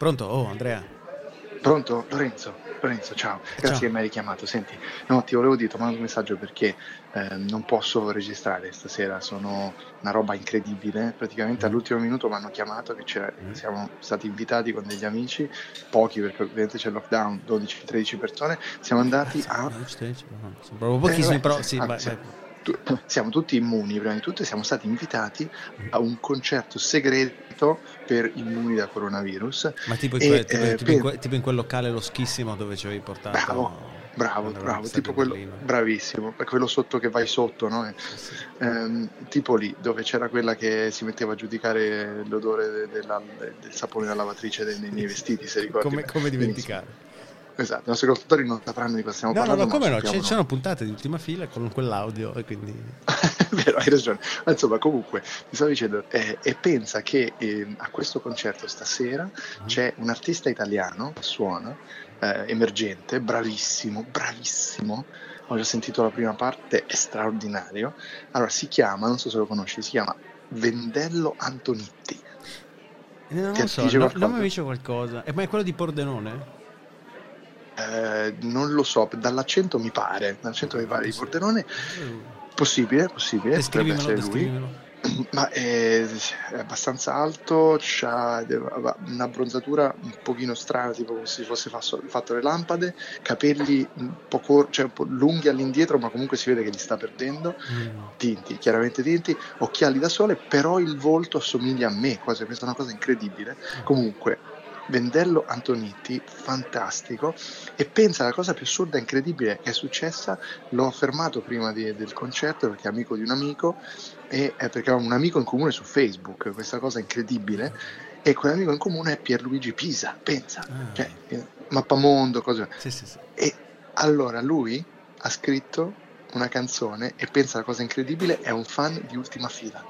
Pronto? Oh, Andrea. Pronto? Lorenzo? Lorenzo, ciao. Grazie ciao. che mi hai richiamato. Senti, no, ti volevo dire, ti ho mandato un messaggio perché eh, non posso registrare stasera, sono una roba incredibile. Praticamente Mm. all'ultimo minuto mi hanno chiamato che Mm. siamo stati invitati con degli amici, pochi perché ovviamente c'è il lockdown, 12-13 persone. Siamo andati a no, Sono proprio pochissimi, Eh, però sì, ah, vai, vai. Tu- siamo tutti immuni prima di tutto siamo stati invitati a un concerto segreto per immuni da coronavirus. Ma tipo in, E, que- tipo- eh, tipo in per- que- tipo in quel locale loschissimo dove ci avevi portato. Bravo, bravo, bravo, tipo quello, bravissimo, quello sotto che vai sotto, no? Eh, Sì, ehm, tipo lì dove c'era quella che si metteva a giudicare l'odore de- della- del sapone da lavatrice dei, nei miei vestiti, se ricordi. Come, come dimenticare? Esatto, i nostri ascoltatori non sapranno di cosa stiamo No, no, parlando. no, ma come no? Ci ci sono puntate di ultima fila con quell'audio e quindi... Vero, hai ragione. Ma insomma, comunque, ti stavo dicendo, eh, e pensa che eh, a questo concerto stasera Mm-hmm. c'è un artista italiano che suona, eh, emergente, bravissimo, bravissimo. Ho già sentito la prima parte, è straordinario. Allora, si chiama, non so se lo conosci, si chiama Vendello Antonitti. Eh, Non lo so, no, non mi dice qualcosa. Eh, ma è quello di Pordenone? Eh, non lo so, dall'accento mi pare, dall'accento mi pare di. Pordenone, possibile, possibile, potrebbe essere lui. Ma è, è abbastanza alto, ha un'abbronzatura un pochino strana, tipo come se si fosse fatto le lampade, capelli un po', cor- cioè un po' lunghi all'indietro, ma comunque si vede che li sta perdendo, Mm. tinti, chiaramente tinti, occhiali da sole, però il volto assomiglia a me, quasi, questa è una cosa incredibile. Comunque, Vendello Antonitti, fantastico, e pensa alla cosa più assurda e incredibile che è successa, l'ho fermato prima di- del concerto perché è amico di un amico, e eh, perché avevamo un amico in comune su Facebook, questa cosa incredibile, e quell'amico in comune è Pierluigi Pisa, pensa, Ah. cioè, eh, mappamondo, cose. Sì, sì, sì. E allora lui ha scritto una canzone e pensa alla cosa incredibile, è un fan di Ultima Fila.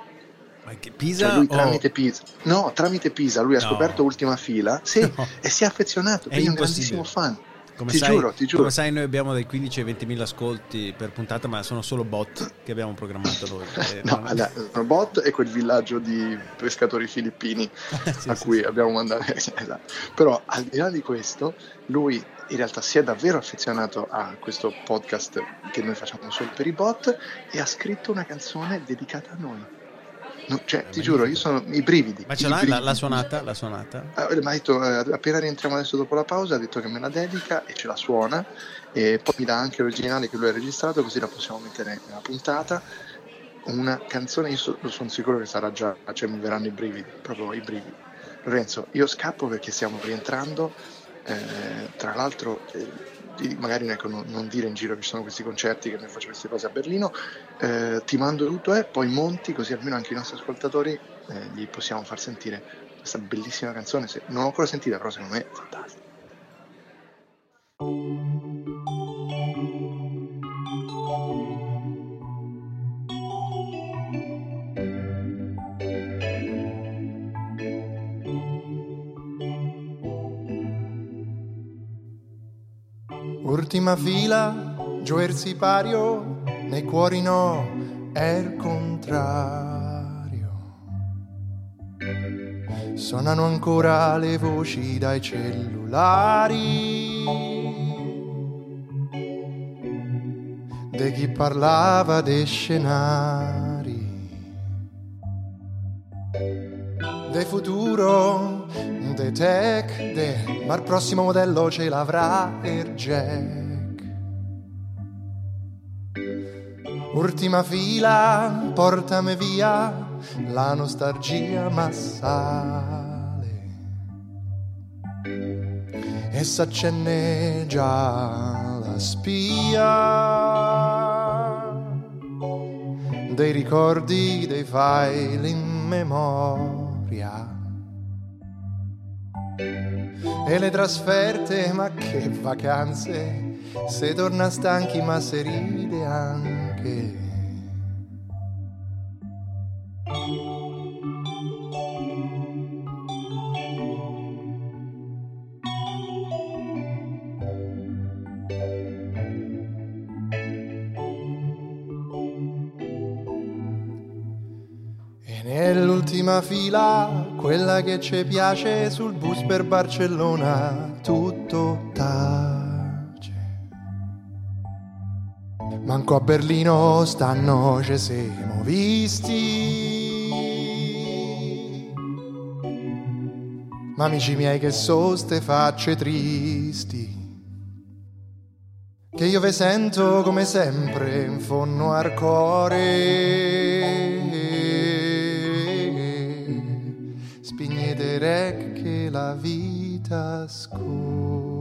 Che Cioè Pisa lui o- tramite Pisa, no, tramite Pisa, lui ha No. scoperto Ultima Fila, sì, No. e si è affezionato, È è un grandissimo fan. Come ti sai, giuro, ti giuro. Come sai, noi abbiamo dai 15 ai 20 mila ascolti per puntata, ma sono solo bot che abbiamo programmato noi. Eh, No, non- allora, Robot è quel villaggio di pescatori filippini Sì, a sì, cui sì. abbiamo mandato. esatto. Però al di là di questo, lui in realtà si è davvero affezionato a questo podcast che noi facciamo solo per i bot e ha scritto una canzone dedicata a noi. No, cioè, ti giuro, io sono i brividi. Ma ce l'ha? La, la suonata? La suonata? Ah, Mi ha detto, eh, appena rientriamo adesso dopo la pausa, ha detto che me la dedica e ce la suona e poi mi dà anche l'originale che lui ha registrato così la possiamo mettere nella puntata. Una canzone, io so- sono sicuro che sarà già, cioè mi verranno i brividi, proprio i brividi. Lorenzo, io scappo perché stiamo rientrando, eh, tra l'altro eh, di- magari ecco, non, non dire in giro che ci sono questi concerti, che noi facciamo queste cose a Berlino, eh, ti mando tutto e poi monti così almeno anche i nostri ascoltatori eh, gli possiamo far sentire questa bellissima canzone. Se- non l'ho ancora sentita, però secondo me è fantastica. Ultima fila, gioer sipario, nei cuori no, è il contrario. Suonano ancora le voci dai cellulari. Di chi parlava dei scenari. De futuro, de tech, de ma il prossimo modello ce l'avrà il jack. Ultima fila, portami via, la nostalgia m'assale. E s'accende già la spia dei ricordi, dei file in memoria. E le trasferte, ma che vacanze, se torna stanchi ma se ride anche. Nell'ultima fila quella che ci piace sul bus per Barcellona, tutto tace. Manco a Berlino stanno ci siamo visti. Ma amici miei che so ste facce tristi che io ve sento come sempre in fondo al cuore. credere che la vita scorre